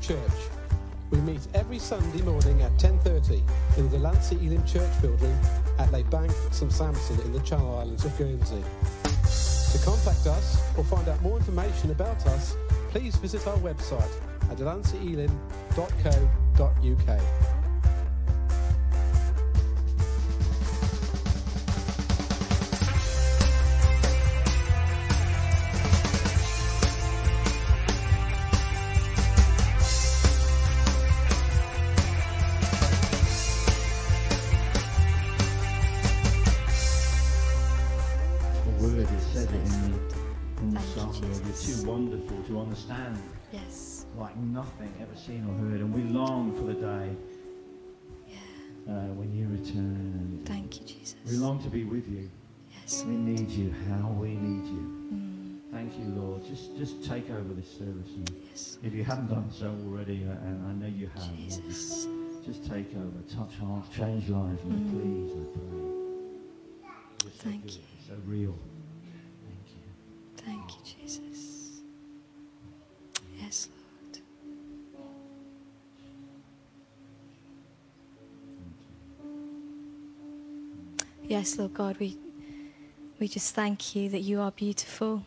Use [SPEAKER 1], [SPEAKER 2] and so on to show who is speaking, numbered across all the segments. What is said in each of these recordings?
[SPEAKER 1] Church. We meet every Sunday morning at 10.30 in the Delancey Elim Church building at Les Bank, St Sampson in the Channel Islands of Guernsey. To contact us or find out more information about us, please visit our website at delanceyelim.co.uk.
[SPEAKER 2] seen or heard. And we long for the day
[SPEAKER 3] Yeah.
[SPEAKER 2] uh, when you return.
[SPEAKER 3] Thank you, Jesus.
[SPEAKER 2] We long to be with you.
[SPEAKER 3] Yes.
[SPEAKER 2] We need you. How we need you.
[SPEAKER 3] Mm,
[SPEAKER 2] Thank you, Lord. Just just take over this service. And
[SPEAKER 3] yes.
[SPEAKER 2] if you haven't done so already, and I know you have, Lord, just,
[SPEAKER 3] Jesus.
[SPEAKER 2] just take over, touch hearts, change lives, Lord,
[SPEAKER 3] Mm.
[SPEAKER 2] please, I pray. You're so
[SPEAKER 3] Thank
[SPEAKER 2] good,
[SPEAKER 3] you.
[SPEAKER 2] so real. Thank you.
[SPEAKER 3] Thank you, Jesus. Yes, Lord God, we, we just thank you that you are beautiful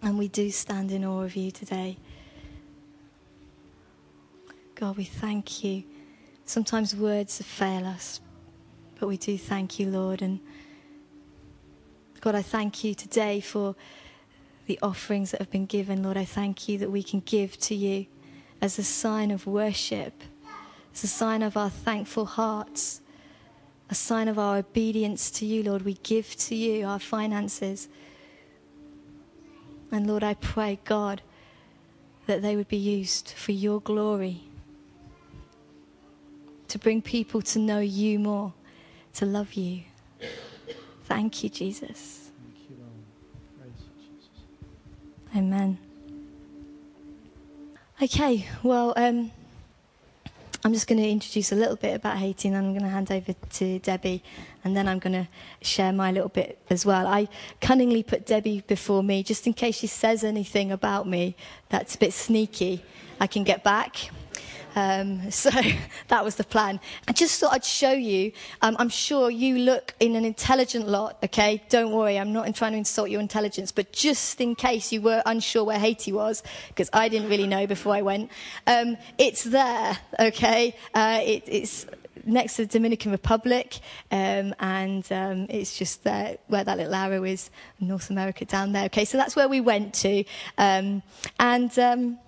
[SPEAKER 3] and we do stand in awe of you today. God, we thank you. Sometimes words fail us, but we do thank you, Lord. And God, I thank you today for the offerings that have been given. Lord, I thank you that we can give to you as a sign of worship, as a sign of our thankful hearts, a sign of our obedience to you, Lord. We give to you our finances. And Lord, I pray, God, that they would be used for your glory, to bring people to know you more, to love you. Thank you, Jesus.
[SPEAKER 1] Thank you, Jesus.
[SPEAKER 3] Amen. Okay, well, um, I'm just going to introduce a little bit about Haiti and I'm going to hand over to Debbie and then I'm going to share my little bit as well. I cunningly put Debbie before me just in case she says anything about me that's a bit sneaky. I can get back. Um, so that was the plan. I just thought I'd show you. Um, I'm sure you look in an intelligent lot, okay? Don't worry, I'm not trying to insult your intelligence, but just in case you were unsure where Haiti was, because I didn't really know before I went, um, it's there, okay? Uh, it, it's next to the Dominican Republic, um, and um, it's just there where that little arrow is, North America down there. Okay, so that's where we went to, um, and um,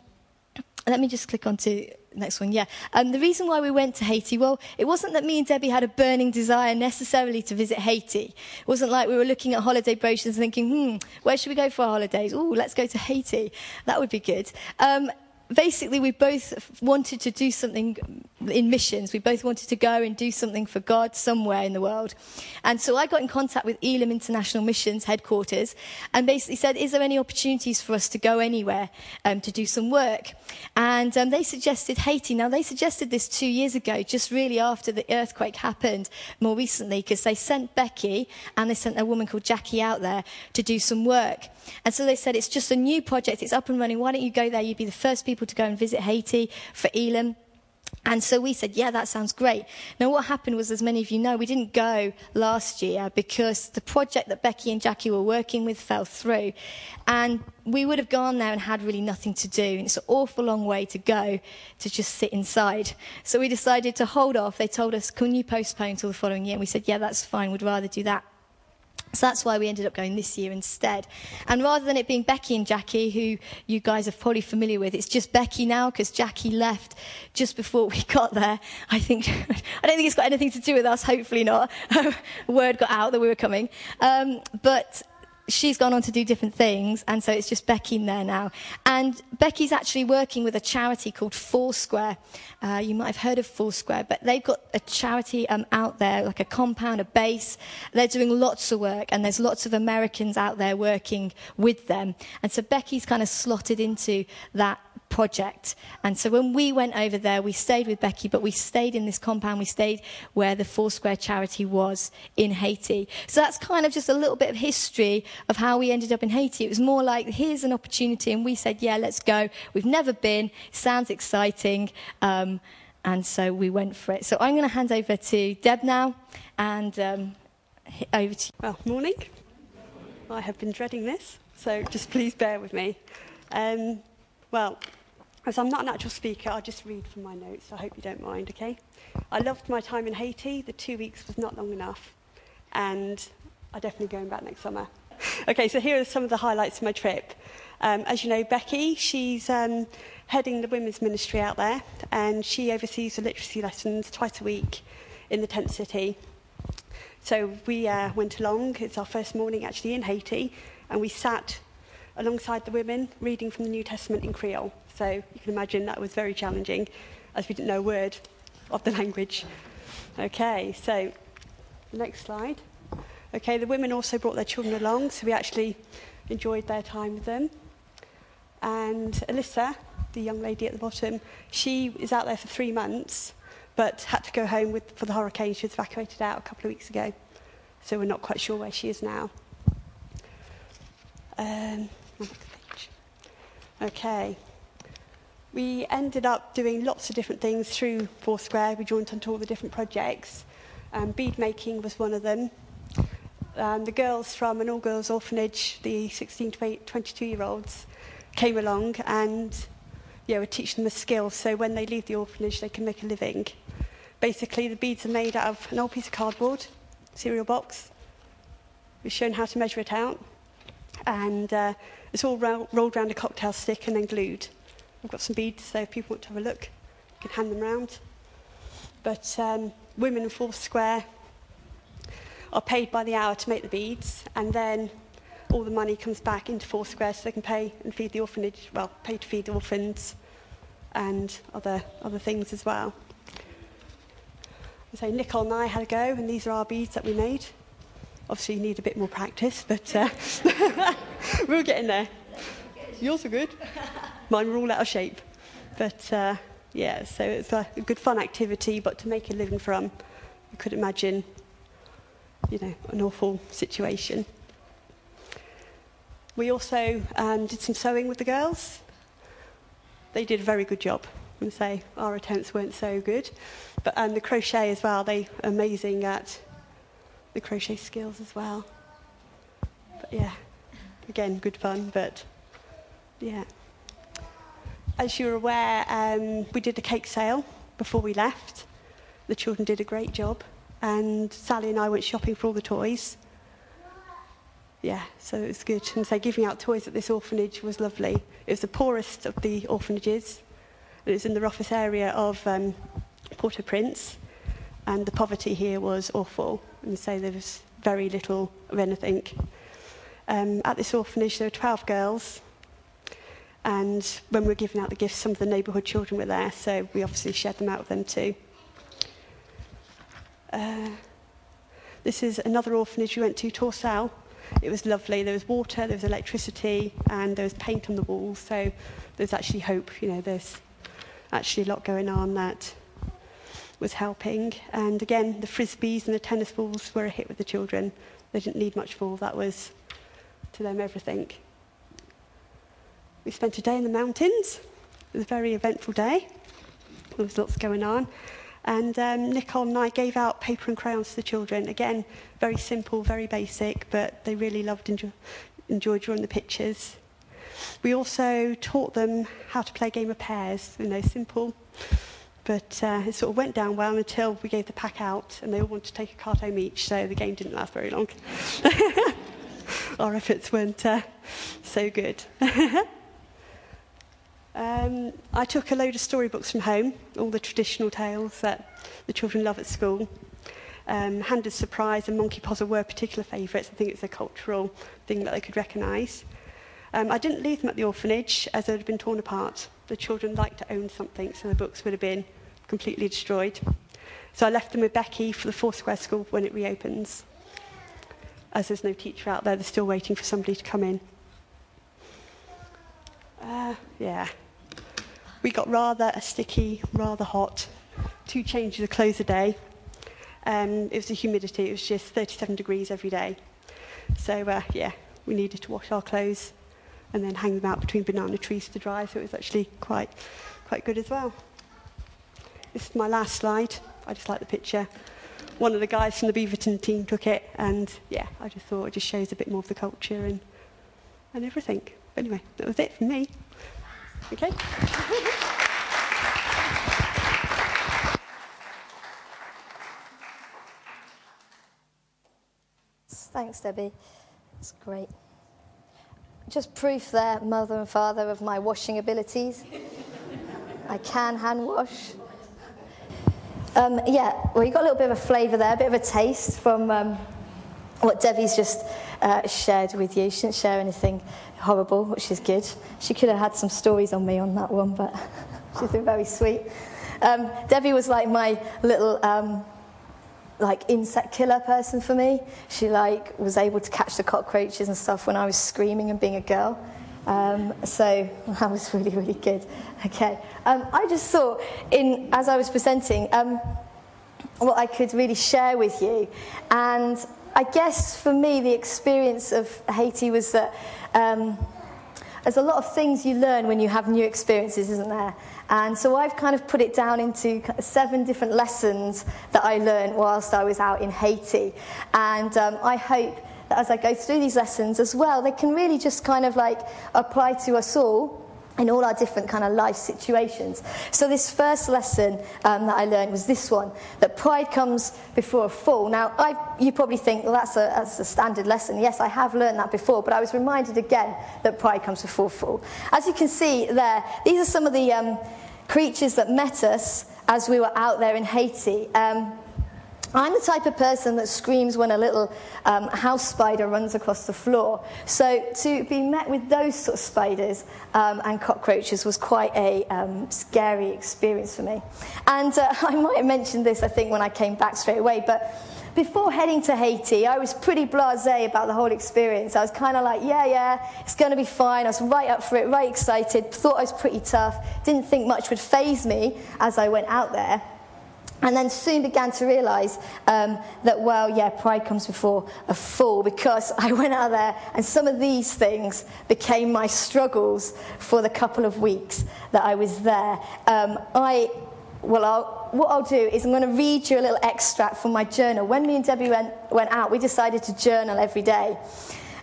[SPEAKER 3] let me just click on to next one. Yeah, um, the reason why we went to Haiti, well, it wasn't that me and Debbie had a burning desire necessarily to visit Haiti. It wasn't like we were looking at holiday brochures and thinking, hmm, where should we go for our holidays? Oh, let's go to Haiti. That would be good. Um, basically, we both wanted to do something in missions. We both wanted to go and do something for God somewhere in the world. And so I got in contact with Elim International Missions headquarters and basically said, Is there any opportunities for us to go anywhere um, to do some work? And um, they suggested Haiti. Now, they suggested this two years ago, just really after the earthquake happened more recently, because they sent Becky and they sent a woman called Jackie out there to do some work. And so they said, It's just a new project, it's up and running. Why don't you go there? You'd be the first people to go and visit Haiti for Elim. And so we said, yeah, that sounds great. Now, what happened was, as many of you know, we didn't go last year because the project that Becky and Jackie were working with fell through. And we would have gone there and had really nothing to do. And it's an awful long way to go to just sit inside. So we decided to hold off. They told us, can you postpone till the following year? And we said, yeah, that's fine. We'd rather do that. So that's why we ended up going this year instead. And rather than it being Becky and Jackie, who you guys are probably familiar with, it's just Becky now because Jackie left just before we got there. I think, I don't think it's got anything to do with us, hopefully not. Word got out that we were coming. Um, but she's gone on to do different things, and so it's just Becky there now. And Becky's actually working with a charity called Foursquare. Uh, you might have heard of Foursquare, but they've got a charity um, out there, like a compound, a base. They're doing lots of work, and there's lots of Americans out there working with them. And so Becky's kind of slotted into that project. And so when we went over there, we stayed with Becky, but we stayed in this compound. We stayed where the Foursquare charity was in Haiti. So that's kind of just a little bit of history of how we ended up in Haiti. It was more like, here's an opportunity. And we said, yeah, let's go. We've never been. Sounds exciting. Um, and so we went for it. So I'm going to hand over to Deb now and um, over to you.
[SPEAKER 4] Well, morning. I have been dreading this, so just please bear with me. Um, well, as I'm not an actual speaker, I'll just read from my notes. I hope you don't mind, okay? I loved my time in Haiti. The two weeks was not long enough, and I'm definitely going back next summer. okay, so here are some of the highlights of my trip. Um, as you know, Becky, she's um, heading the women's ministry out there, and she oversees the literacy lessons twice a week in the tent city. So we uh, went along. It's our first morning actually in Haiti, and we sat alongside the women reading from the New Testament in Creole. So you can imagine that was very challenging, as we didn't know a word of the language. Okay, so next slide. Okay, the women also brought their children along, so we actually enjoyed their time with them. And Alyssa, the young lady at the bottom, she is out there for three months, but had to go home with, for the hurricane. She was evacuated out a couple of weeks ago, so we're not quite sure where she is now. Um, okay. We ended up doing lots of different things through Foursquare. We joined onto all the different projects. Um, bead making was one of them. Um, the girls from an all-girls orphanage, the 16 to 22 year olds, came along and yeah, we're teaching them a skill so when they leave the orphanage they can make a living. Basically, the beads are made out of an old piece of cardboard, cereal box. We've shown how to measure it out, and uh, it's all ro- rolled around a cocktail stick and then glued. We've got some beads, so if people want to have a look, you can hand them round. But um, women in Foursquare are paid by the hour to make the beads, and then all the money comes back into Foursquare so they can pay and feed the orphanage, well, pay to feed the orphans and other, other things as well. So Nicole and I had a go, and these are our beads that we made. Obviously, you need a bit more practice, but uh, we're getting there. Yours are good. Mine were all out of shape. But uh, yeah, so it's a good fun activity, but to make a living from, you could imagine, you know, an awful situation. We also um, did some sewing with the girls. They did a very good job. I'm say our attempts weren't so good, but um, the crochet as well. They are amazing at the crochet skills as well. But yeah, again, good fun. But yeah, as you're aware, um, we did a cake sale before we left. The children did a great job, and Sally and I went shopping for all the toys yeah, so it was good. And so giving out toys at this orphanage was lovely. It was the poorest of the orphanages. It was in the roughest area of um, Port-au-Prince, and the poverty here was awful. And so there was very little of anything. Um, at this orphanage, there were 12 girls, and when we were giving out the gifts, some of the neighbourhood children were there, so we obviously shared them out with them too. Uh, this is another orphanage we went to, Torsal. It was lovely. There was water, there was electricity, and there was paint on the walls. So there's actually hope. You know, there's actually a lot going on that was helping. And again, the frisbees and the tennis balls were a hit with the children. They didn't need much ball. That was to them everything. We spent a day in the mountains. It was a very eventful day. There was lots going on. And um, Nicole and I gave out paper and crayons to the children. Again, very simple, very basic, but they really loved and enjoy, enjoyed drawing the pictures. We also taught them how to play a game of pairs, you know, simple. But uh, it sort of went down well until we gave the pack out and they all wanted to take a card home each, so the game didn't last very long. Our efforts weren't uh, so good. Um, I took a load of storybooks from home, all the traditional tales that the children love at school. Um, Handa's Surprise and Monkey Puzzle were particular favourites. I think it's a cultural thing that they could recognise. Um, I didn't leave them at the orphanage as they had been torn apart. The children liked to own something, so the books would have been completely destroyed. So I left them with Becky for the Foursquare School when it reopens. As there's no teacher out there, they're still waiting for somebody to come in. Uh, yeah. We got rather sticky, rather hot, two changes of clothes a day. Um, it was the humidity, it was just 37 degrees every day. So, uh, yeah, we needed to wash our clothes and then hang them out between banana trees to dry, so it was actually quite, quite good as well. This is my last slide. I just like the picture. One of the guys from the Beaverton team took it, and yeah, I just thought it just shows a bit more of the culture and, and everything. But anyway, that was it from me. Okay?
[SPEAKER 3] Thanks, Debbie. It's great. Just proof there, mother and father, of my washing abilities. I can hand wash. Um, yeah, well, you got a little bit of a flavour there, a bit of a taste from um, what Debbie's just uh, shared with you. She didn't share anything horrible, which is good. She could have had some stories on me on that one, but she's been very sweet. Um, Debbie was like my little um, like insect killer person for me. She like was able to catch the cockroaches and stuff when I was screaming and being a girl. Um, so that was really really good. Okay, um, I just thought in as I was presenting um, what I could really share with you, and I guess for me the experience of Haiti was that. Um, there's a lot of things you learn when you have new experiences, isn't there? And so I've kind of put it down into seven different lessons that I learned whilst I was out in Haiti. And um, I hope that as I go through these lessons as well, they can really just kind of like apply to us all in all our different kind of life situations. So this first lesson um, that I learned was this one, that pride comes before a fall. Now, I, you probably think, well, that's a, that's a standard lesson. Yes, I have learned that before, but I was reminded again that pride comes before a fall. As you can see there, these are some of the um, creatures that met us as we were out there in Haiti. Um, I'm the type of person that screams when a little um, house spider runs across the floor. So to be met with those sort of spiders um, and cockroaches was quite a um, scary experience for me. And uh, I might have mentioned this, I think, when I came back straight away, but before heading to Haiti, I was pretty blasé about the whole experience. I was kind of like, yeah, yeah, it's going to be fine. I was right up for it, right excited, thought I was pretty tough, didn't think much would phase me as I went out there. And then soon began to realize um, that, well, yeah, pride comes before a fall because I went out there and some of these things became my struggles for the couple of weeks that I was there. Um, I, well, I'll, what I'll do is I'm going to read you a little extract from my journal. When me and Debbie went, went out, we decided to journal every day.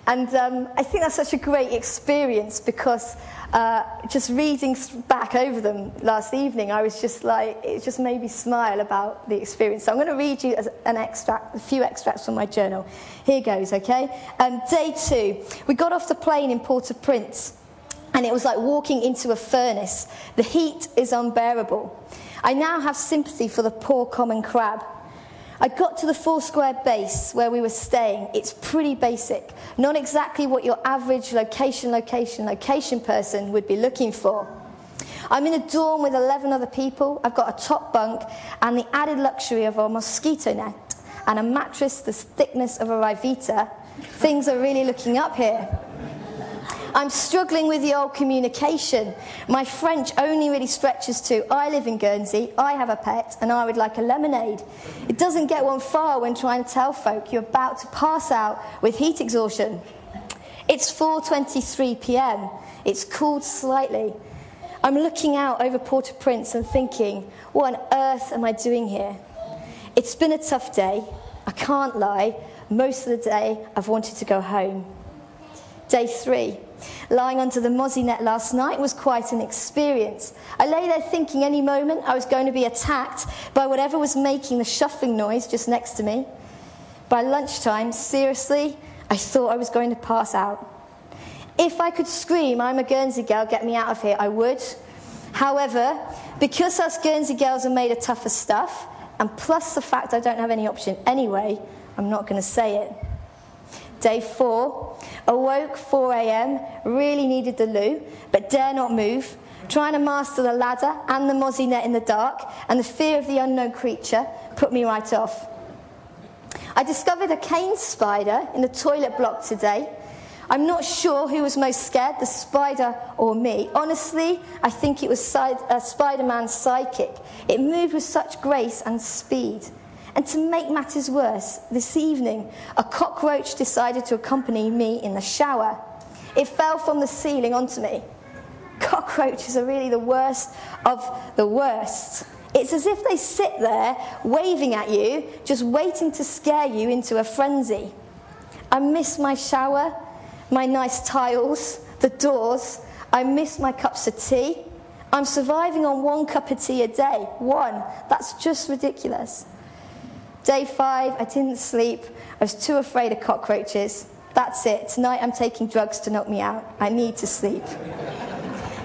[SPEAKER 3] And um, I think that's such a great experience because uh, just reading back over them last evening, I was just like, it just made me smile about the experience. So I'm going to read you an extract, a few extracts from my journal. Here goes, okay? Um, day two, we got off the plane in Port-au-Prince, and it was like walking into a furnace. The heat is unbearable. I now have sympathy for the poor common crab. I got to the Foursquare base where we were staying. It's pretty basic, not exactly what your average location, location, location person would be looking for. I'm in a dorm with 11 other people. I've got a top bunk and the added luxury of a mosquito net and a mattress the thickness of a Ryvita. Things are really looking up here. I'm struggling with the old communication. My French only really stretches to I live in Guernsey, I have a pet, and I would like a lemonade. It doesn't get one far when trying to tell folk you're about to pass out with heat exhaustion. It's 4:23 p.m. It's cooled slightly. I'm looking out over Port-au-Prince and thinking, what on earth am I doing here? It's been a tough day. I can't lie. Most of the day, I've wanted to go home. Day three. Lying under the mozzie net last night was quite an experience. I lay there thinking any moment I was going to be attacked by whatever was making the shuffling noise just next to me. By lunchtime, seriously, I thought I was going to pass out. If I could scream, I'm a Guernsey girl, get me out of here, I would. However, because us Guernsey girls are made of tougher stuff, and plus the fact I don't have any option anyway, I'm not going to say it. Day four, awoke 4 a.m., really needed the loo, but dare not move, trying to master the ladder and the mozzie net in the dark, and the fear of the unknown creature put me right off. I discovered a cane spider in the toilet block today. I'm not sure who was most scared, the spider or me. Honestly, I think it was uh, Spider Man's psychic. It moved with such grace and speed. And to make matters worse, this evening, a cockroach decided to accompany me in the shower. It fell from the ceiling onto me. Cockroaches are really the worst of the worst. It's as if they sit there waving at you, just waiting to scare you into a frenzy. I miss my shower, my nice tiles, the doors. I miss my cups of tea. I'm surviving on one cup of tea a day. One. That's just ridiculous. Day five, I didn't sleep. I was too afraid of cockroaches. That's it. Tonight I'm taking drugs to knock me out. I need to sleep.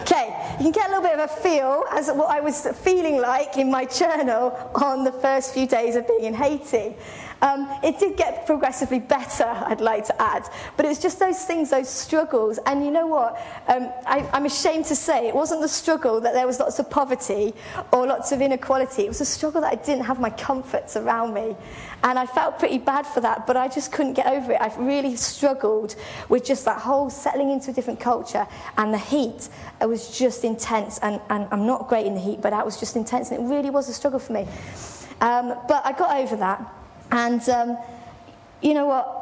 [SPEAKER 3] Okay, you can get a little bit of a feel as what I was feeling like in my journal on the first few days of being in Haiti. Um, it did get progressively better, I'd like to add, but it was just those things, those struggles. And you know what? Um, I, I'm ashamed to say it wasn't the struggle that there was lots of poverty or lots of inequality. It was a struggle that I didn't have my comforts around me. And I felt pretty bad for that, but I just couldn't get over it. I really struggled with just that whole settling into a different culture and the heat. It was just intense. And, and I'm not great in the heat, but that was just intense. And it really was a struggle for me. Um, but I got over that. And um, you know what?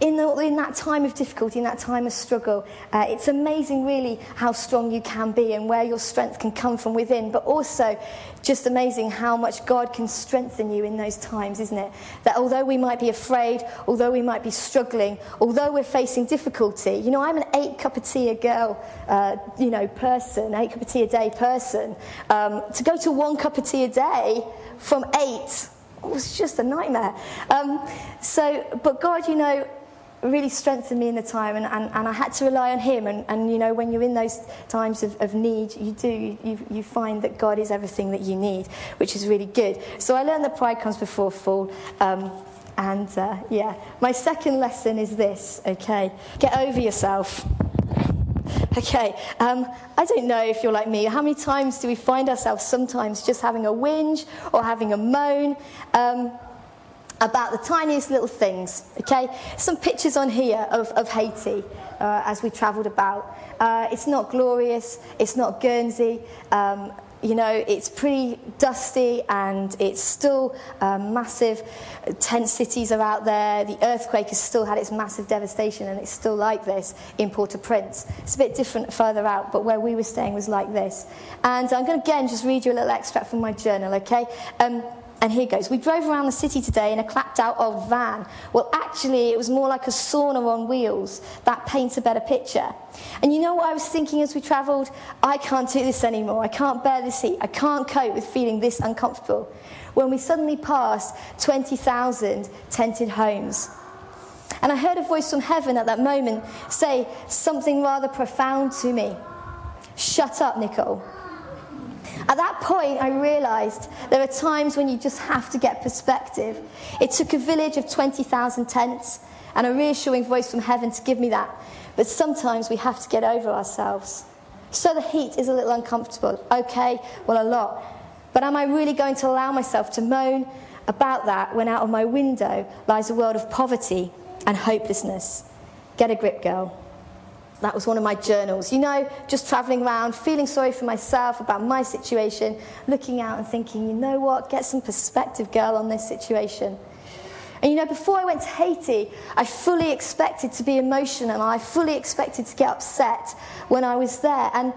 [SPEAKER 3] In, the, in, that time of difficulty, in that time of struggle, uh, it's amazing, really, how strong you can be and where your strength can come from within. But also, just amazing how much God can strengthen you in those times, isn't it? That although we might be afraid, although we might be struggling, although we're facing difficulty, you know, I'm an eight cup of tea a girl, uh, you know, person, eight cup of tea a day person. Um, to go to one cup of tea a day from eight was just a nightmare. Um, so, but God, you know, really strengthened me in the time, and, and, and I had to rely on Him. And, and, you know, when you're in those times of, of need, you do, you, you find that God is everything that you need, which is really good. So I learned that pride comes before fall. Um, and uh, yeah, my second lesson is this, okay? Get over yourself. Okay, um, I don't know if you're like me. How many times do we find ourselves sometimes just having a whinge or having a moan? Um, about the tiniest little things. Okay, some pictures on here of, of Haiti uh, as we travelled about. Uh, it's not glorious. It's not Guernsey. Um, you know, it's pretty dusty and it's still um, massive. Tent cities are out there. The earthquake has still had its massive devastation and it's still like this in Port au Prince. It's a bit different further out, but where we were staying was like this. And I'm going to again just read you a little extract from my journal, okay? Um, and here goes. We drove around the city today in a clapped out old van. Well, actually, it was more like a sauna on wheels. That paints a better picture. And you know what I was thinking as we travelled? I can't do this anymore. I can't bear this heat. I can't cope with feeling this uncomfortable. When we suddenly passed 20,000 tented homes. And I heard a voice from heaven at that moment say something rather profound to me Shut up, Nicole. At that point, I realized there are times when you just have to get perspective. It took a village of 20,000 tents and a reassuring voice from heaven to give me that. But sometimes we have to get over ourselves. So the heat is a little uncomfortable. Okay, well, a lot. But am I really going to allow myself to moan about that when out of my window lies a world of poverty and hopelessness? Get a grip, girl. That was one of my journals. You know, just traveling around, feeling sorry for myself about my situation, looking out and thinking, you know what, get some perspective, girl, on this situation. And you know, before I went to Haiti, I fully expected to be emotional. I fully expected to get upset when I was there. And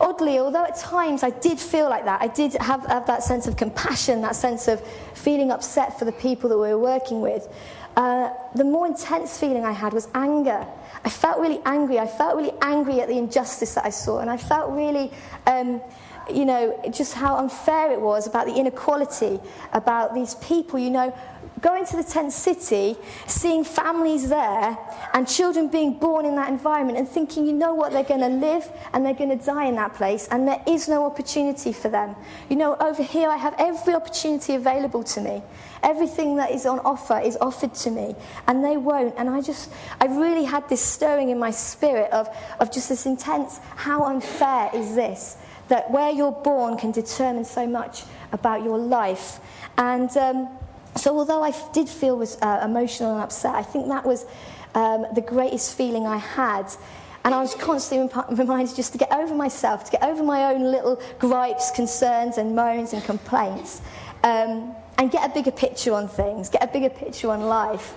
[SPEAKER 3] oddly, although at times I did feel like that, I did have, have that sense of compassion, that sense of feeling upset for the people that we were working with. Uh, the more intense feeling I had was anger. I felt really angry. I felt really angry at the injustice that I saw, and I felt really. Um, you know, just how unfair it was about the inequality, about these people, you know, going to the tent city, seeing families there, and children being born in that environment, and thinking, you know what, they're going to live and they're going to die in that place, and there is no opportunity for them. You know, over here, I have every opportunity available to me. Everything that is on offer is offered to me, and they won't. And I just, I really had this stirring in my spirit of, of just this intense how unfair is this? That where you're born can determine so much about your life. And um, so, although I did feel was uh, emotional and upset, I think that was um, the greatest feeling I had. And I was constantly rem- reminded just to get over myself, to get over my own little gripes, concerns, and moans and complaints, um, and get a bigger picture on things, get a bigger picture on life.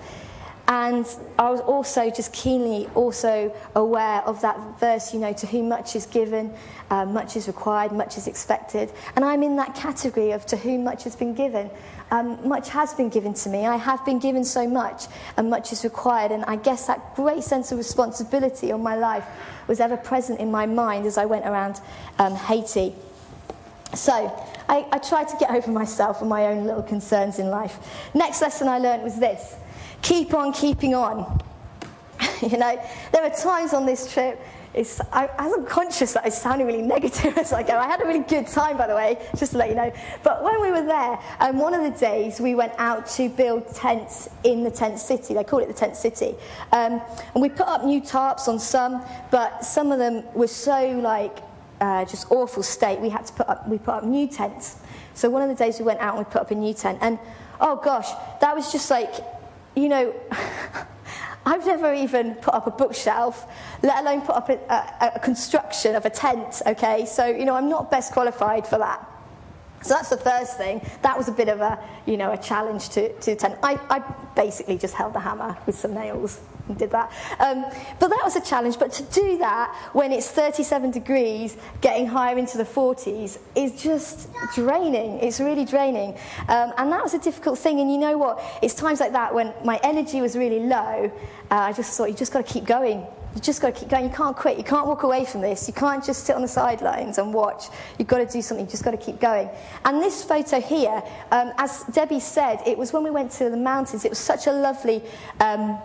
[SPEAKER 3] And I was also just keenly also aware of that verse, you know, to whom much is given, uh, much is required, much is expected. And I'm in that category of to whom much has been given. Um, much has been given to me. I have been given so much, and much is required. And I guess that great sense of responsibility on my life was ever present in my mind as I went around um, Haiti. So I, I tried to get over myself and my own little concerns in life. Next lesson I learned was this keep on keeping on. you know, there are times on this trip it's, I, I'm conscious that I sounding really negative as I go. I had a really good time, by the way, just to let you know. But when we were there, um, one of the days we went out to build tents in the tent city. They call it the tent city. Um, and we put up new tarps on some, but some of them were so like uh, just awful state. We had to put up, we put up new tents. So one of the days we went out and we put up a new tent. And oh gosh, that was just like, you know, I've never even put up a bookshelf, let alone put up a, a, a, construction of a tent, okay? So, you know, I'm not best qualified for that. So that's the first thing. That was a bit of a, you know, a challenge to, to tent. I, I basically just held the hammer with some nails and did that. Um, but that was a challenge. But to do that when it's 37 degrees, getting higher into the 40s, is just draining. It's really draining. Um, and that was a difficult thing. And you know what? It's times like that when my energy was really low, uh, I just thought, you just got to keep going. You just got to keep going. You can't quit. You can't walk away from this. You can't just sit on the sidelines and watch. You've got to do something. You've just got to keep going. And this photo here, um, as Debbie said, it was when we went to the mountains. It was such a lovely. Um,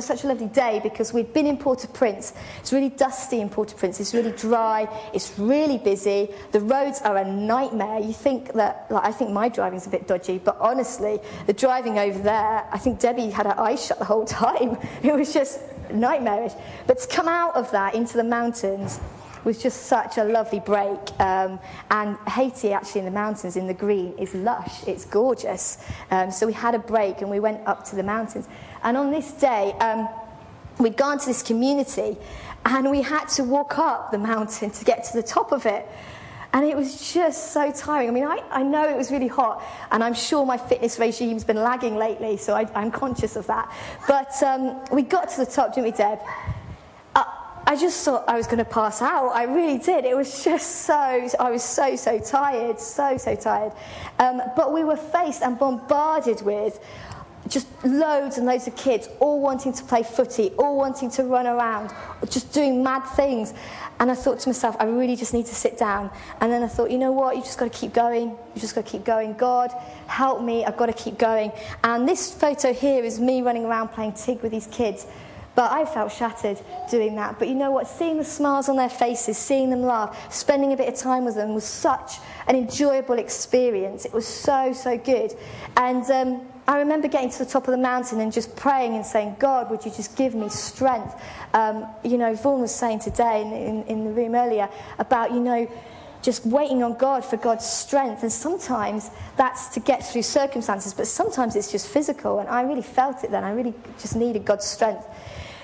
[SPEAKER 3] such a lovely day because we'd been in Port-au-Prince. It's really dusty in Port-au-Prince. It's really dry. It's really busy. The roads are a nightmare. You think that, like, I think my driving's a bit dodgy, but honestly, the driving over there, I think Debbie had her eyes shut the whole time. It was just nightmarish. But to come out of that into the mountains was just such a lovely break. Um, and Haiti, actually, in the mountains, in the green, is lush. It's gorgeous. Um, so we had a break and we went up to the mountains. And on this day, um, we'd gone to this community and we had to walk up the mountain to get to the top of it. And it was just so tiring. I mean, I, I know it was really hot, and I'm sure my fitness regime's been lagging lately, so I, am conscious of that. But um, we got to the top, didn't we, Deb? Uh, I just thought I was going to pass out. I really did. It was just so, I was so, so tired, so, so tired. Um, but we were faced and bombarded with just loads and loads of kids all wanting to play footy, all wanting to run around, just doing mad things. And I thought to myself, I really just need to sit down. And then I thought, you know what? You just got to keep going. You just got to keep going. God, help me. I've got to keep going. And this photo here is me running around playing Tig with these kids. But I felt shattered doing that. But you know what? Seeing the smiles on their faces, seeing them laugh, spending a bit of time with them was such an enjoyable experience. It was so, so good. And um, I remember getting to the top of the mountain and just praying and saying, God, would you just give me strength? Um, you know, Vaughan was saying today in, in, in the room earlier about, you know, just waiting on God for God's strength. And sometimes that's to get through circumstances, but sometimes it's just physical. And I really felt it then. I really just needed God's strength.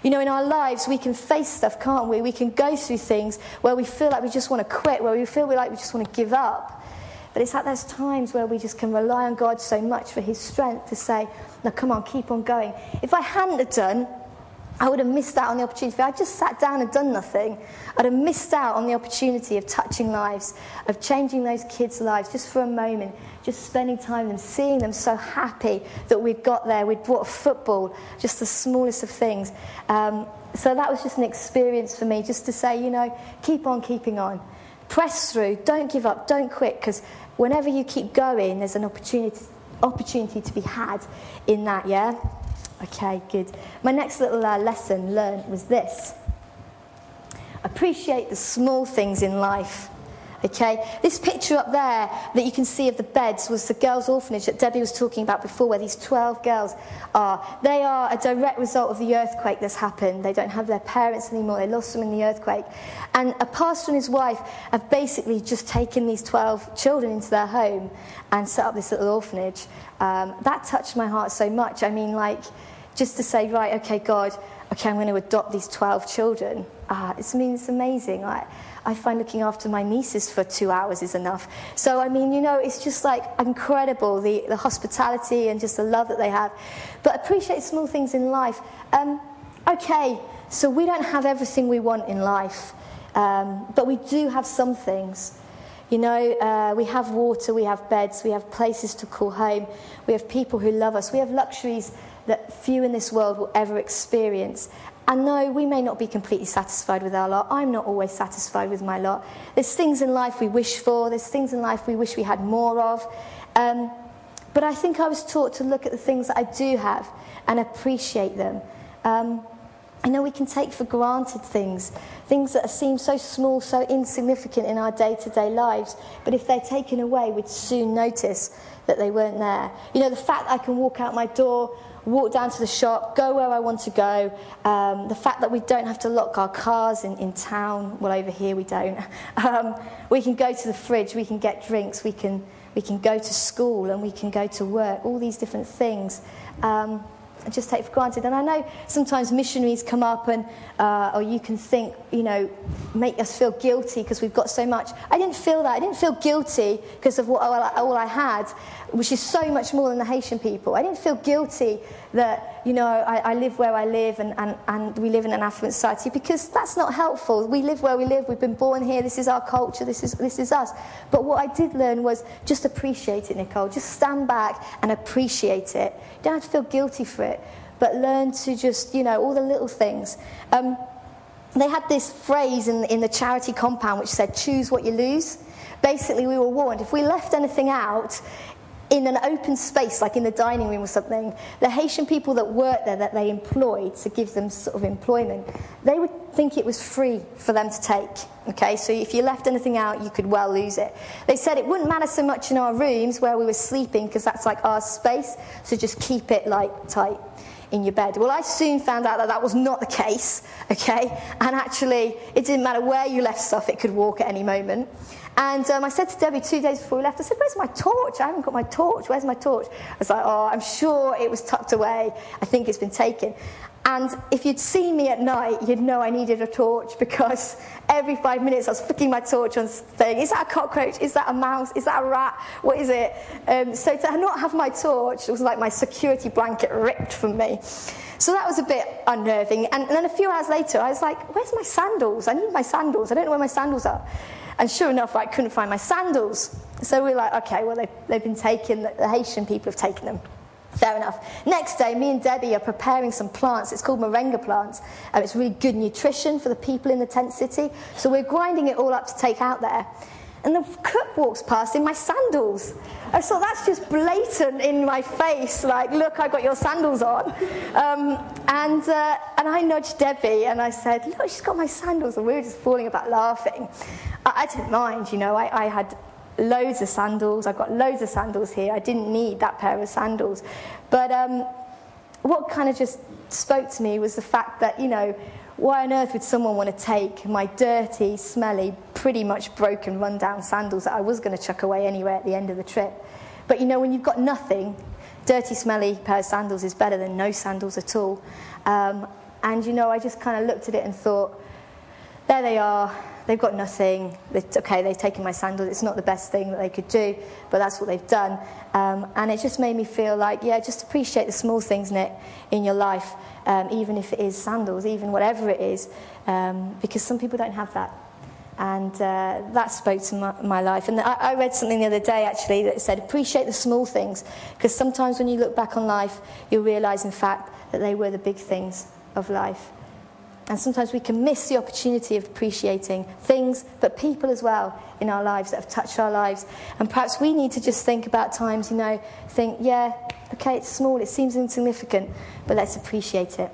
[SPEAKER 3] You know, in our lives, we can face stuff, can't we? We can go through things where we feel like we just want to quit, where we feel like we just want to give up. But it's at those times where we just can rely on God so much for His strength to say, now come on, keep on going. If I hadn't have done, I would have missed out on the opportunity. If I just sat down and done nothing, I'd have missed out on the opportunity of touching lives, of changing those kids' lives just for a moment, just spending time with them, seeing them so happy that we'd got there. We'd brought a football, just the smallest of things. Um, so that was just an experience for me, just to say, you know, keep on keeping on. Press through, don't give up, don't quit, because whenever you keep going, there's an opportunity, opportunity to be had in that, yeah? Okay, good. My next little uh, lesson learned was this appreciate the small things in life. Okay, this picture up there that you can see of the beds was the girls' orphanage that Debbie was talking about before, where these 12 girls are. They are a direct result of the earthquake that's happened. They don't have their parents anymore, they lost them in the earthquake. And a pastor and his wife have basically just taken these 12 children into their home and set up this little orphanage. Um, that touched my heart so much. I mean, like, just to say, right, okay, God, okay, I'm going to adopt these 12 children. Uh, it means it's amazing. I, I find looking after my nieces for two hours is enough. So, I mean, you know, it's just like incredible the, the hospitality and just the love that they have. But appreciate small things in life. Um, okay, so we don't have everything we want in life, um, but we do have some things. You know, uh, we have water, we have beds, we have places to call home, we have people who love us, we have luxuries that few in this world will ever experience. And no, we may not be completely satisfied with our lot. I'm not always satisfied with my lot. There's things in life we wish for, there's things in life we wish we had more of. Um, but I think I was taught to look at the things that I do have and appreciate them. Um, I know we can take for granted things, things that seem so small, so insignificant in our day to day lives, but if they're taken away, we'd soon notice that they weren't there. You know, the fact I can walk out my door, walk down to the shop, go where I want to go, um, the fact that we don't have to lock our cars in, in town, well, over here we don't. Um, we can go to the fridge, we can get drinks, we can, we can go to school, and we can go to work, all these different things. Um, just take for granted. And I know sometimes missionaries come up and, uh, or you can think, you know, make us feel guilty because we've got so much. I didn't feel that. I didn't feel guilty because of what all I, all I had, which is so much more than the Haitian people. I didn't feel guilty that, you know, I, I live where I live and, and, and we live in an affluent society because that's not helpful. We live where we live. We've been born here. This is our culture. This is, this is us. But what I did learn was just appreciate it, Nicole. Just stand back and appreciate it. You don't have to feel guilty for it, but learn to just, you know, all the little things. Um, they had this phrase in, in the charity compound which said, choose what you lose. Basically, we were warned if we left anything out, in an open space, like in the dining room or something, the Haitian people that worked there, that they employed to give them sort of employment, they would think it was free for them to take. Okay, so if you left anything out, you could well lose it. They said it wouldn't matter so much in our rooms where we were sleeping because that's like our space, so just keep it like tight in your bed. Well, I soon found out that that was not the case, okay? And actually, it didn't matter where you left stuff, it could walk at any moment. And um, I said to Debbie two days before we left, I said, Where's my torch? I haven't got my torch. Where's my torch? I was like, Oh, I'm sure it was tucked away. I think it's been taken. And if you'd seen me at night, you'd know I needed a torch because every five minutes I was flicking my torch on saying, Is that a cockroach? Is that a mouse? Is that a rat? What is it? Um, so to not have my torch was like my security blanket ripped from me. So that was a bit unnerving. And, and then a few hours later, I was like, Where's my sandals? I need my sandals. I don't know where my sandals are. And sure enough, I couldn't find my sandals. So we are like, okay, well, they've, they've been taken, the Haitian people have taken them. Fair enough. Next day, me and Debbie are preparing some plants. It's called moringa plants. And it's really good nutrition for the people in the tent city. So we're grinding it all up to take out there. And the cook walks past in my sandals. I thought that's just blatant in my face, like, look, I got your sandals on. Um, and, uh, and I nudged Debbie and I said, look, she's got my sandals. And we were just falling about laughing. I, I didn't mind, you know, I, I had loads of sandals. I've got loads of sandals here. I didn't need that pair of sandals. But um, what kind of just spoke to me was the fact that, you know, why on earth would someone want to take my dirty, smelly, pretty much broken, run-down sandals that I was going to chuck away anyway at the end of the trip? But you know, when you've got nothing, dirty, smelly pair of sandals is better than no sandals at all. Um, and you know, I just kind of looked at it and thought, there they are. They've got nothing. It's okay, they've taken my sandals. It's not the best thing that they could do, but that's what they've done. Um, and it just made me feel like, yeah, just appreciate the small things, Nick, in your life um, even if it is sandals, even whatever it is, um, because some people don't have that. And uh, that spoke to my, my life. And I, I, read something the other day actually that said, appreciate the small things, because sometimes when you look back on life, you'll realize, in fact, that they were the big things of life. And sometimes we can miss the opportunity of appreciating things, but people as well in our lives that have touched our lives. And perhaps we need to just think about times, you know, think, yeah, okay, it's small, it seems insignificant, but let's appreciate it.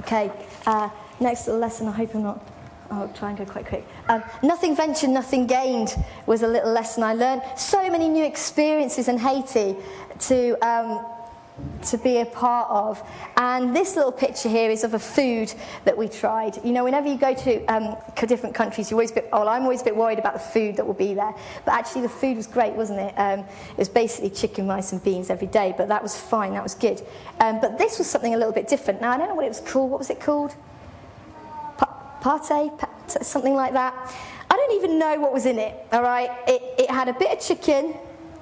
[SPEAKER 3] Okay, uh, next little lesson, I hope I'm not. I'll try and go quite quick. Um, nothing ventured, nothing gained was a little lesson I learned. So many new experiences in Haiti to. Um, to be a part of. And this little picture here is of a food that we tried. You know, whenever you go to um, different countries, you're always bit, oh, I'm always a bit worried about the food that will be there. But actually, the food was great, wasn't it? Um, it was basically chicken, rice, and beans every day, but that was fine, that was good. Um, but this was something a little bit different. Now, I don't know what it was called. What was it called? Pa- pate? Something like that. I don't even know what was in it, all right? It, it had a bit of chicken,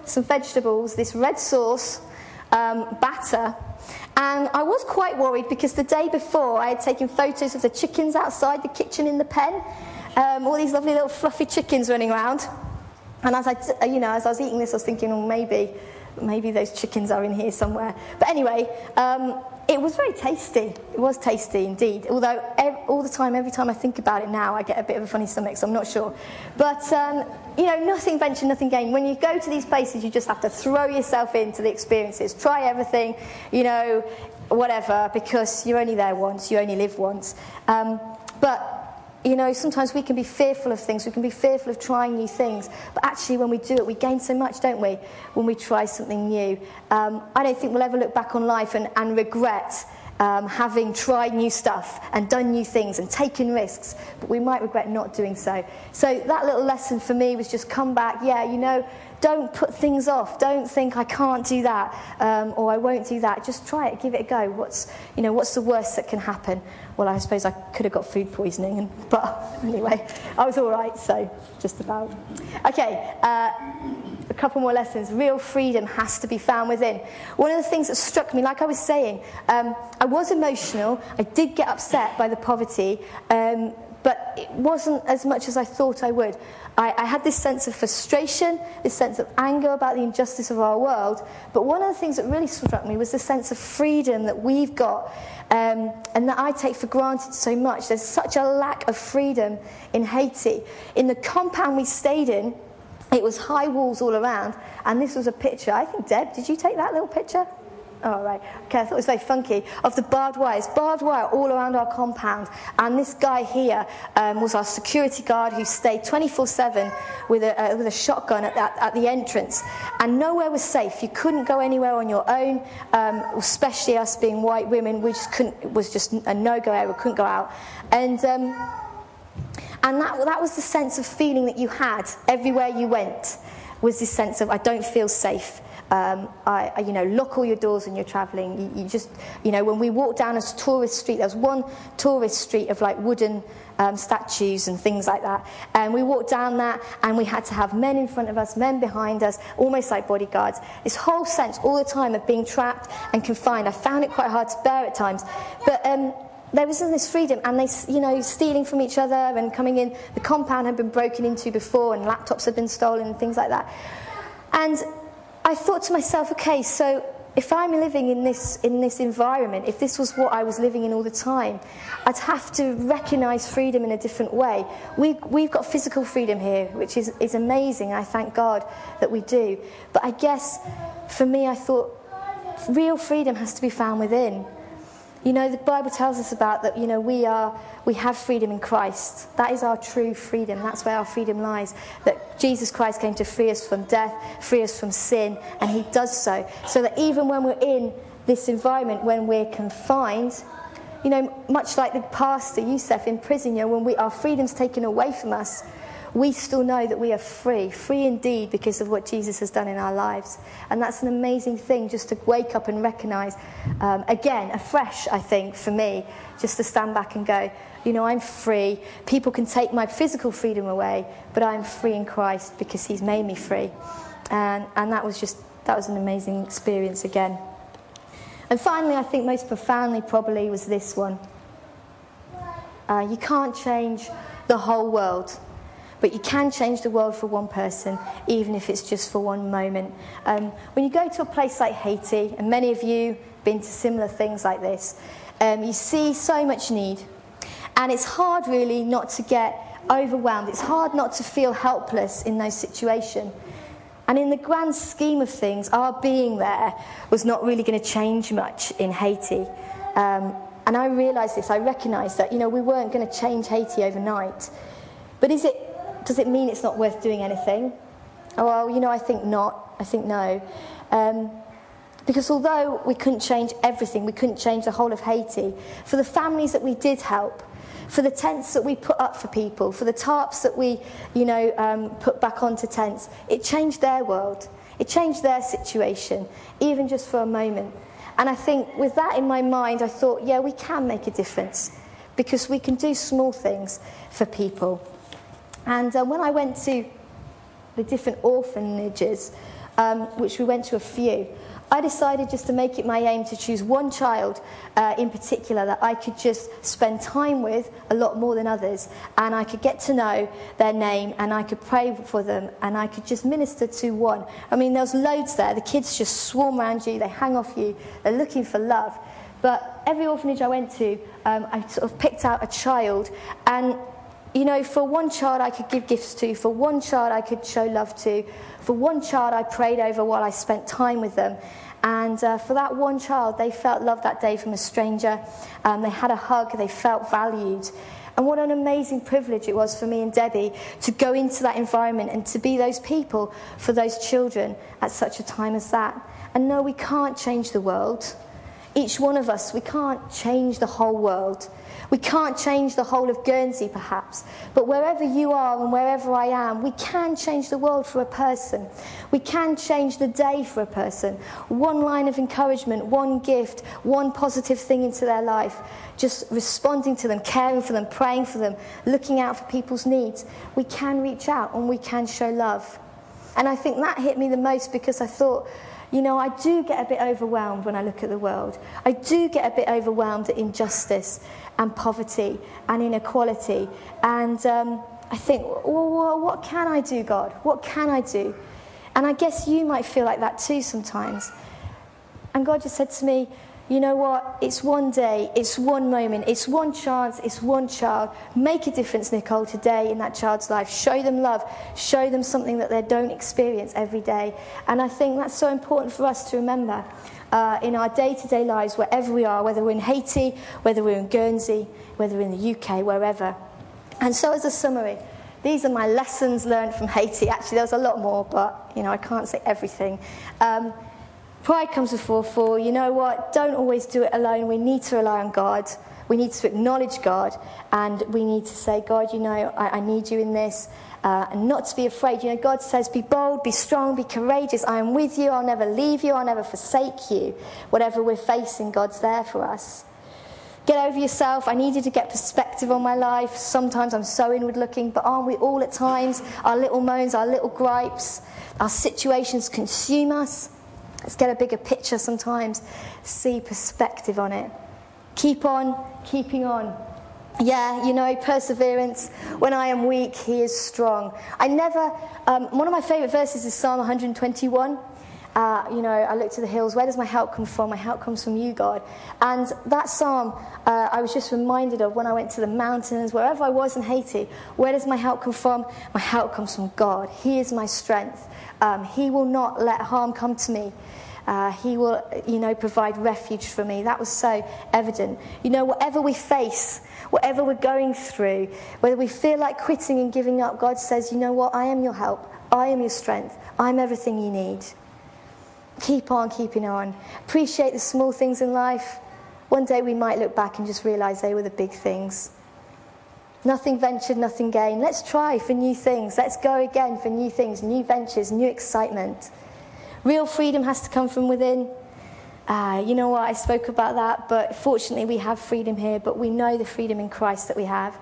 [SPEAKER 3] some vegetables, this red sauce, um, batter. And I was quite worried because the day before I had taken photos of the chickens outside the kitchen in the pen, um, all these lovely little fluffy chickens running around. And as I, you know, as I was eating this, I was thinking, well, maybe, maybe those chickens are in here somewhere. But anyway, um, it was very tasty. It was tasty indeed. Although ev- all the time, every time I think about it now, I get a bit of a funny stomach, so I'm not sure. But um, you know, nothing ventured, nothing gained. When you go to these places, you just have to throw yourself into the experiences, try everything, you know, whatever, because you're only there once, you only live once. Um, but you know, sometimes we can be fearful of things, we can be fearful of trying new things, but actually, when we do it, we gain so much, don't we, when we try something new? Um, I don't think we'll ever look back on life and, and regret um, having tried new stuff and done new things and taken risks, but we might regret not doing so. So, that little lesson for me was just come back, yeah, you know, don't put things off. Don't think I can't do that um, or I won't do that. Just try it, give it a go. What's, you know, what's the worst that can happen? Well, I suppose I could have got food poisoning, and, but anyway, I was all right, so just about. Okay, uh, a couple more lessons. Real freedom has to be found within. One of the things that struck me, like I was saying, um, I was emotional. I did get upset by the poverty. Um, but it wasn't as much as I thought I would. I, I, had this sense of frustration, this sense of anger about the injustice of our world. But one of the things that really struck me was the sense of freedom that we've got um, and that I take for granted so much. There's such a lack of freedom in Haiti. In the compound we stayed in, it was high walls all around, and this was a picture. I think, Deb, did you take that little picture? Oh, right. Okay, I thought it was very funky. Of the barbed wires, barbed wire all around our compound. And this guy here um, was our security guard who stayed 24 7 with a, uh, with a shotgun at, at, at, the entrance. And nowhere was safe. You couldn't go anywhere on your own, um, especially us being white women. We just couldn't, it was just a no go area. We couldn't go out. And. Um, and that, that was the sense of feeling that you had everywhere you went, was this sense of, I don't feel safe. Um, I, you know, lock all your doors when you're travelling. You, you, just, you know, when we walked down a tourist street, there was one tourist street of like wooden um, statues and things like that. And we walked down that, and we had to have men in front of us, men behind us, almost like bodyguards. This whole sense all the time of being trapped and confined. I found it quite hard to bear at times, but. Um, there wasn't this freedom, and they, you know, stealing from each other and coming in. The compound had been broken into before, and laptops had been stolen, and things like that. And I thought to myself, okay, so if I'm living in this, in this environment, if this was what I was living in all the time, I'd have to recognize freedom in a different way. We, we've got physical freedom here, which is, is amazing. I thank God that we do. But I guess for me, I thought real freedom has to be found within. You know, the Bible tells us about that, you know, we, are, we have freedom in Christ. That is our true freedom. That's where our freedom lies. That Jesus Christ came to free us from death, free us from sin, and he does so. So that even when we're in this environment, when we're confined, you know, much like the pastor Yusef in prison, you know, when we, our freedom's taken away from us, we still know that we are free, free indeed because of what Jesus has done in our lives. And that's an amazing thing just to wake up and recognize, um, again, afresh, I think, for me, just to stand back and go, you know, I'm free. People can take my physical freedom away, but I'm free in Christ because He's made me free. And, and that was just, that was an amazing experience again. And finally, I think most profoundly, probably, was this one. Uh, you can't change the whole world but you can change the world for one person, even if it's just for one moment. Um, when you go to a place like Haiti, and many of you have been to similar things like this, um, you see so much need. And it's hard, really, not to get overwhelmed. It's hard not to feel helpless in those situations. And in the grand scheme of things, our being there was not really going to change much in Haiti. Um, and I realised this, I recognised that, you know, we weren't going to change Haiti overnight. But is it does it mean it's not worth doing anything? Oh, well, you know, I think not. I think no. Um, Because although we couldn't change everything, we couldn't change the whole of Haiti, for the families that we did help, for the tents that we put up for people, for the tarps that we, you know, um, put back onto tents, it changed their world. It changed their situation, even just for a moment. And I think with that in my mind, I thought, yeah, we can make a difference because we can do small things for people. And uh, when I went to the different orphanages, um, which we went to a few, I decided just to make it my aim to choose one child uh, in particular that I could just spend time with a lot more than others, and I could get to know their name, and I could pray for them, and I could just minister to one. I mean, there's loads there. The kids just swarm around you, they hang off you, they're looking for love. But every orphanage I went to, um, I sort of picked out a child, and you know, for one child I could give gifts to, for one child I could show love to, for one child I prayed over while I spent time with them. And uh, for that one child, they felt love that day from a stranger. Um, they had a hug, they felt valued. And what an amazing privilege it was for me and Debbie to go into that environment and to be those people for those children at such a time as that. And no, we can't change the world. Each one of us, we can't change the whole world. We can't change the whole of Guernsey, perhaps, but wherever you are and wherever I am, we can change the world for a person. We can change the day for a person. One line of encouragement, one gift, one positive thing into their life, just responding to them, caring for them, praying for them, looking out for people's needs. We can reach out and we can show love. And I think that hit me the most because I thought, you know, I do get a bit overwhelmed when I look at the world. I do get a bit overwhelmed at injustice and poverty and inequality. And um, I think, well, what can I do, God? What can I do? And I guess you might feel like that too sometimes. And God just said to me, you know what? It's one day, it's one moment, it's one chance, it's one child. Make a difference, Nicole, today in that child's life. Show them love, show them something that they don't experience every day. And I think that's so important for us to remember uh, in our day to day lives, wherever we are, whether we're in Haiti, whether we're in Guernsey, whether we're in the UK, wherever. And so, as a summary, these are my lessons learned from Haiti. Actually, there's a lot more, but you know, I can't say everything. Um, pride comes before fall. You know what? Don't always do it alone. We need to rely on God. We need to acknowledge God, and we need to say, God, you know, I, I need you in this uh, and not to be afraid. You know, God says, Be bold, be strong, be courageous. I am with you. I'll never leave you. I'll never forsake you. Whatever we're facing, God's there for us. Get over yourself. I needed to get perspective on my life. Sometimes I'm so inward looking, but aren't we all at times? Our little moans, our little gripes, our situations consume us. Let's get a bigger picture sometimes, see perspective on it. Keep on keeping on. Yeah, you know, perseverance. When I am weak, he is strong. I never, um, one of my favourite verses is Psalm 121. Uh, you know, I look to the hills. Where does my help come from? My help comes from you, God. And that psalm, uh, I was just reminded of when I went to the mountains, wherever I was in Haiti. Where does my help come from? My help comes from God. He is my strength. Um, he will not let harm come to me. Uh, he will, you know, provide refuge for me. That was so evident. You know, whatever we face, whatever we're going through, whether we feel like quitting and giving up, God says, you know what? I am your help. I am your strength. I'm everything you need. Keep on keeping on. Appreciate the small things in life. One day we might look back and just realize they were the big things. Nothing ventured, nothing gained. Let's try for new things. Let's go again for new things, new ventures, new excitement. Real freedom has to come from within. Uh, you know what? I spoke about that, but fortunately, we have freedom here, but we know the freedom in Christ that we have.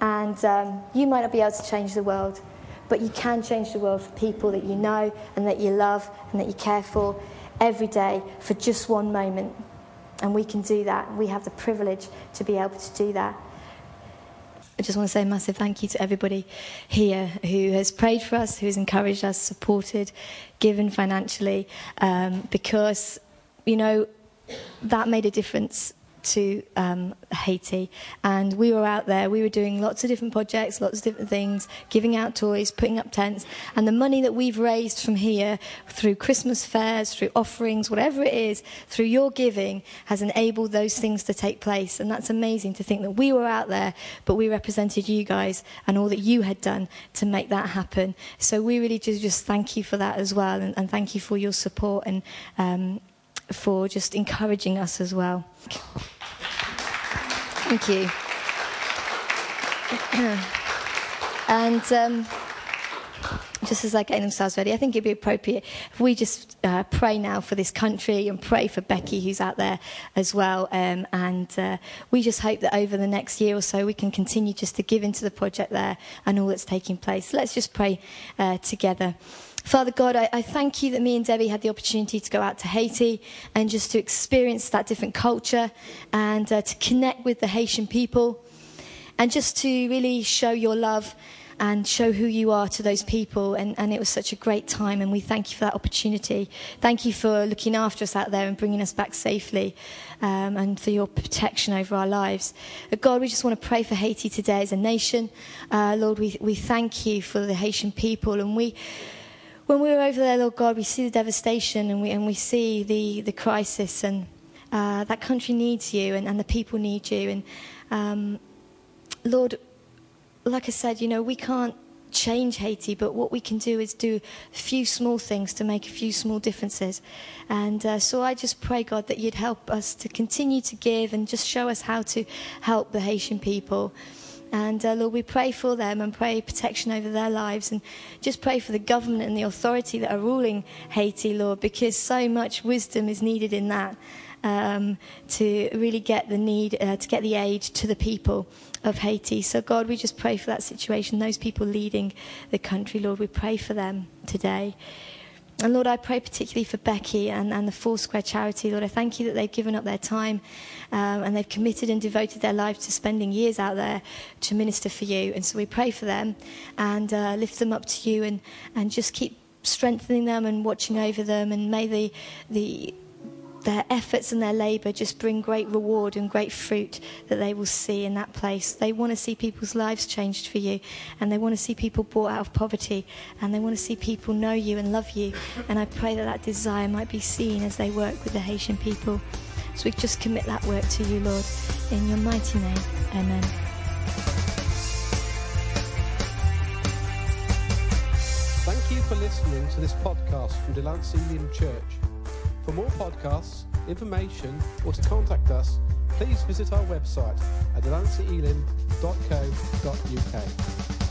[SPEAKER 3] And um, you might not be able to change the world, but you can change the world for people that you know and that you love and that you care for every day for just one moment. And we can do that. We have the privilege to be able to do that. I just want to say a massive thank you to everybody here who has prayed for us, who has encouraged us, supported, given financially, um, because, you know, that made a difference to um, Haiti. And we were out there, we were doing lots of different projects, lots of different things, giving out toys, putting up tents. And the money that we've raised from here through Christmas fairs, through offerings, whatever it is, through your giving, has enabled those things to take place. And that's amazing to think that we were out there, but we represented you guys and all that you had done to make that happen. So we really just, just thank you for that as well. And, and thank you for your support and um, for just encouraging us as well. Thank you. and um, just as they're getting themselves ready, I think it'd be appropriate if we just uh, pray now for this country and pray for Becky, who's out there as well. Um, and uh, we just hope that over the next year or so, we can continue just to give into the project there and all that's taking place. Let's just pray uh, together. Father God, I, I, thank you that me and Debbie had the opportunity to go out to Haiti and just to experience that different culture and uh, to connect with the Haitian people and just to really show your love and show who you are to those people. And, and, it was such a great time, and we thank you for that opportunity. Thank you for looking after us out there and bringing us back safely, um, and for your protection over our lives. But God, we just want to pray for Haiti today as a nation. Uh, Lord, we, we thank you for the Haitian people, and we when we were over there, Lord God, we see the devastation and we, and we see the, the crisis, and uh, that country needs you, and, and the people need you. And um, Lord, like I said, you know, we can't change Haiti, but what we can do is do a few small things to make a few small differences. And uh, so I just pray, God, that you'd help us to continue to give and just show us how to help the Haitian people. And uh, Lord, we pray for them and pray protection over their lives and just pray for the government and the authority that are ruling Haiti, Lord, because so much wisdom is needed in that um, to really get the need, uh, to get the aid to the people of Haiti. So, God, we just pray for that situation, those people leading the country, Lord, we pray for them today. And Lord, I pray particularly for Becky and, and the Foursquare charity. Lord, I thank you that they've given up their time um, and they've committed and devoted their lives to spending years out there to minister for you. And so we pray for them and uh, lift them up to you and, and just keep strengthening them and watching over them. And may the, the their efforts and their labour just bring great reward and great fruit that they will see in that place. They want to see people's lives changed for you, and they want to see people brought out of poverty, and they want to see people know you and love you. And I pray that that desire might be seen as they work with the Haitian people. So we just commit that work to you, Lord, in your mighty name. Amen.
[SPEAKER 1] Thank you for listening to this podcast from Delancey Elim Church. For more podcasts, information, or to contact us, please visit our website at delanceyelim.co.uk.